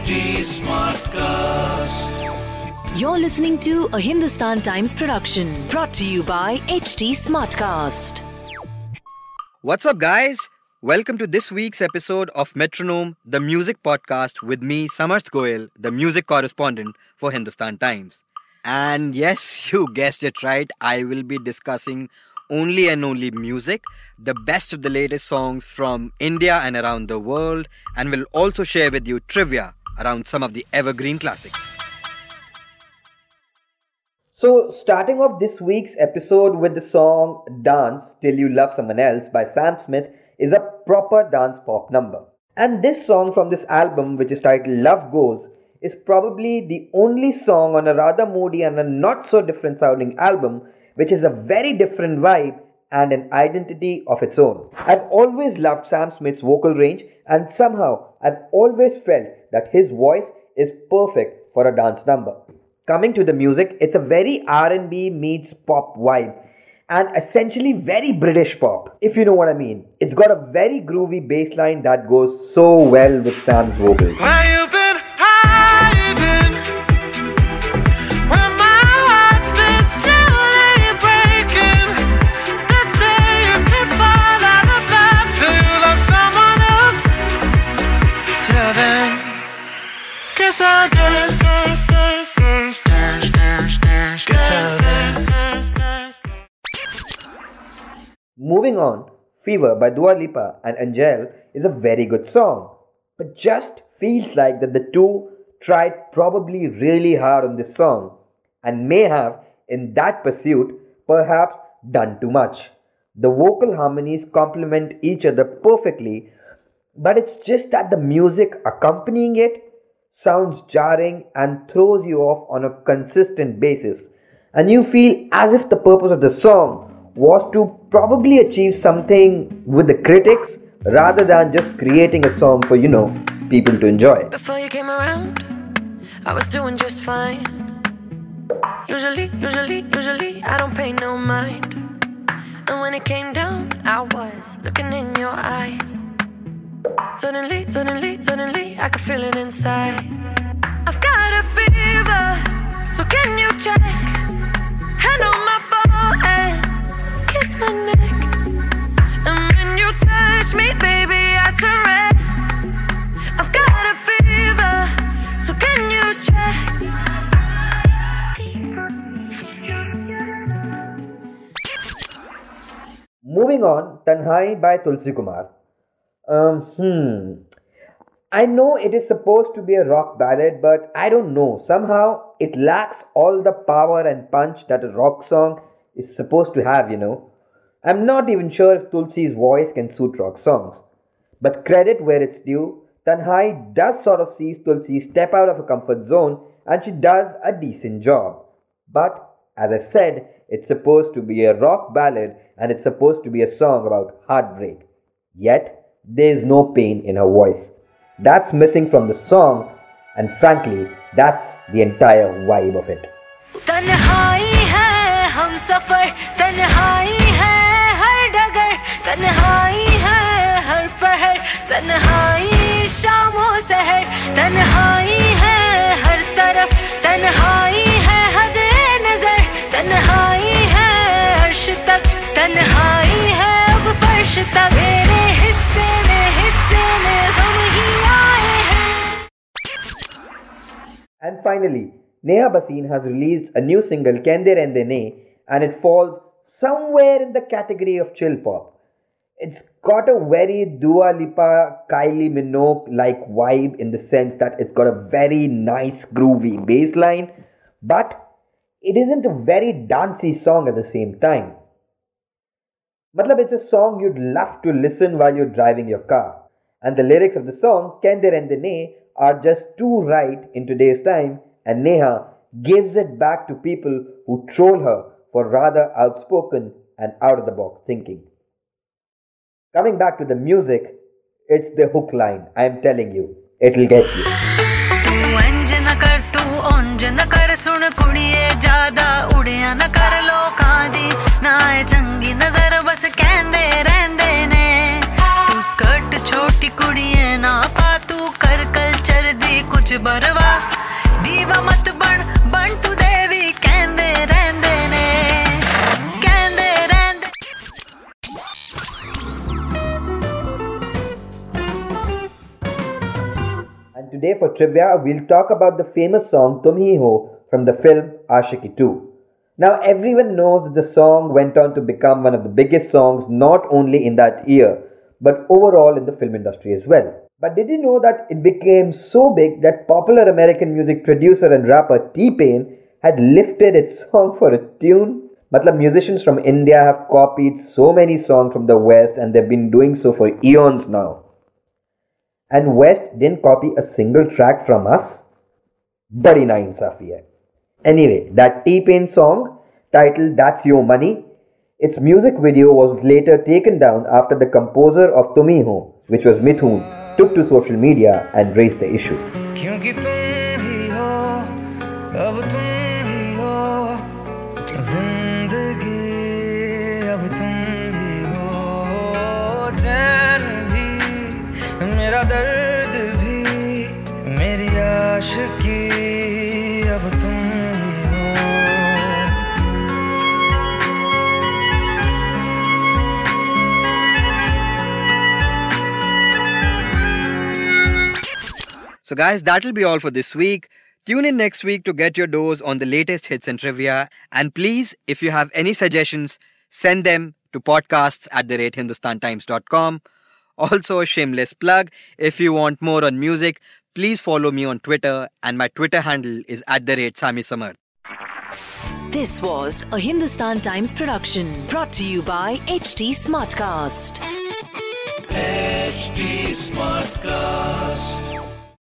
HT Smartcast. You're listening to a Hindustan Times production brought to you by HT Smartcast. What's up, guys? Welcome to this week's episode of Metronome, the music podcast with me, Samarth Goel, the music correspondent for Hindustan Times. And yes, you guessed it right, I will be discussing only and only music, the best of the latest songs from India and around the world, and will also share with you trivia around some of the evergreen classics. So, starting off this week's episode with the song Dance Till You Love Someone Else by Sam Smith is a proper dance pop number. And this song from this album, which is titled Love Goes, is probably the only song on a rather moody and a not so different sounding album which is a very different vibe and an identity of its own. I've always loved Sam Smith's vocal range and somehow I've always felt that his voice is perfect for a dance number. Coming to the music, it's a very R&B meets pop vibe and essentially very British pop, if you know what I mean. It's got a very groovy bass line that goes so well with Sam's vocals. Moving on, Fever by Dua Lipa and Angèle is a very good song, but just feels like that the two tried probably really hard on this song and may have, in that pursuit, perhaps done too much. The vocal harmonies complement each other perfectly, but it's just that the music accompanying it sounds jarring and throws you off on a consistent basis, and you feel as if the purpose of the song was to probably achieve something with the critics rather than just creating a song for, you know, people to enjoy. Before you came around, I was doing just fine. Usually, usually, usually, I don't pay no mind. And when it came down, I was looking in your eyes. Suddenly, suddenly, suddenly, I could feel it inside. Moving on, Tanhai by Tulsi Kumar. Um, hmm. I know it is supposed to be a rock ballad, but I don't know. Somehow it lacks all the power and punch that a rock song is supposed to have, you know. I'm not even sure if Tulsi's voice can suit rock songs. But credit where it's due, Tanhai does sort of see Tulsi step out of her comfort zone and she does a decent job. But as I said, it's supposed to be a rock ballad and it's supposed to be a song about heartbreak. Yet, there's no pain in her voice. That's missing from the song, and frankly, that's the entire vibe of it. हम सफर तन्हाई है हर डगर तन्हाई है हर पहर तन्हाई शामों सहर तन्हाई finally, Neha Bhasin has released a new single, Kende Rende Ne, and it falls somewhere in the category of chill pop. It's got a very Dua Lipa, Kylie Minogue like vibe in the sense that it's got a very nice groovy bass line, but it isn't a very dancey song at the same time. Matlab, it's a song you'd love to listen while you're driving your car. And the lyrics of the song, Kende Rende Ne, are just too right in today's time, and Neha gives it back to people who troll her for rather outspoken and out of the box thinking. Coming back to the music, it's the hook line. I am telling you, it'll get you. And today for trivia we'll talk about the famous song Tum Hi Ho from the film Aashiqui 2. Now, everyone knows that the song went on to become one of the biggest songs not only in that year, but overall in the film industry as well. But did you know that it became so big that popular American music producer and rapper T Pain had lifted its song for a tune? Matlab, musicians from India have copied so many songs from the West and they've been doing so for eons now. And West didn't copy a single track from us. Badi na. Anyway, that T-Pain song titled That's Your Money, its music video was later taken down after the composer of Tum Hi Ho, which was Mithun, took to social media and raised the issue. So, guys, that'll be all for this week. Tune in next week to get your dose on the latest hits and trivia. And please, if you have any suggestions, send them to podcasts at the rate hindustantimes.com. Also, a shameless plug if you want more on music, please follow me on Twitter, and my Twitter handle is at the rate Sami Samarth. This was a Hindustan Times production brought to you by HT Smartcast. HT Smartcast.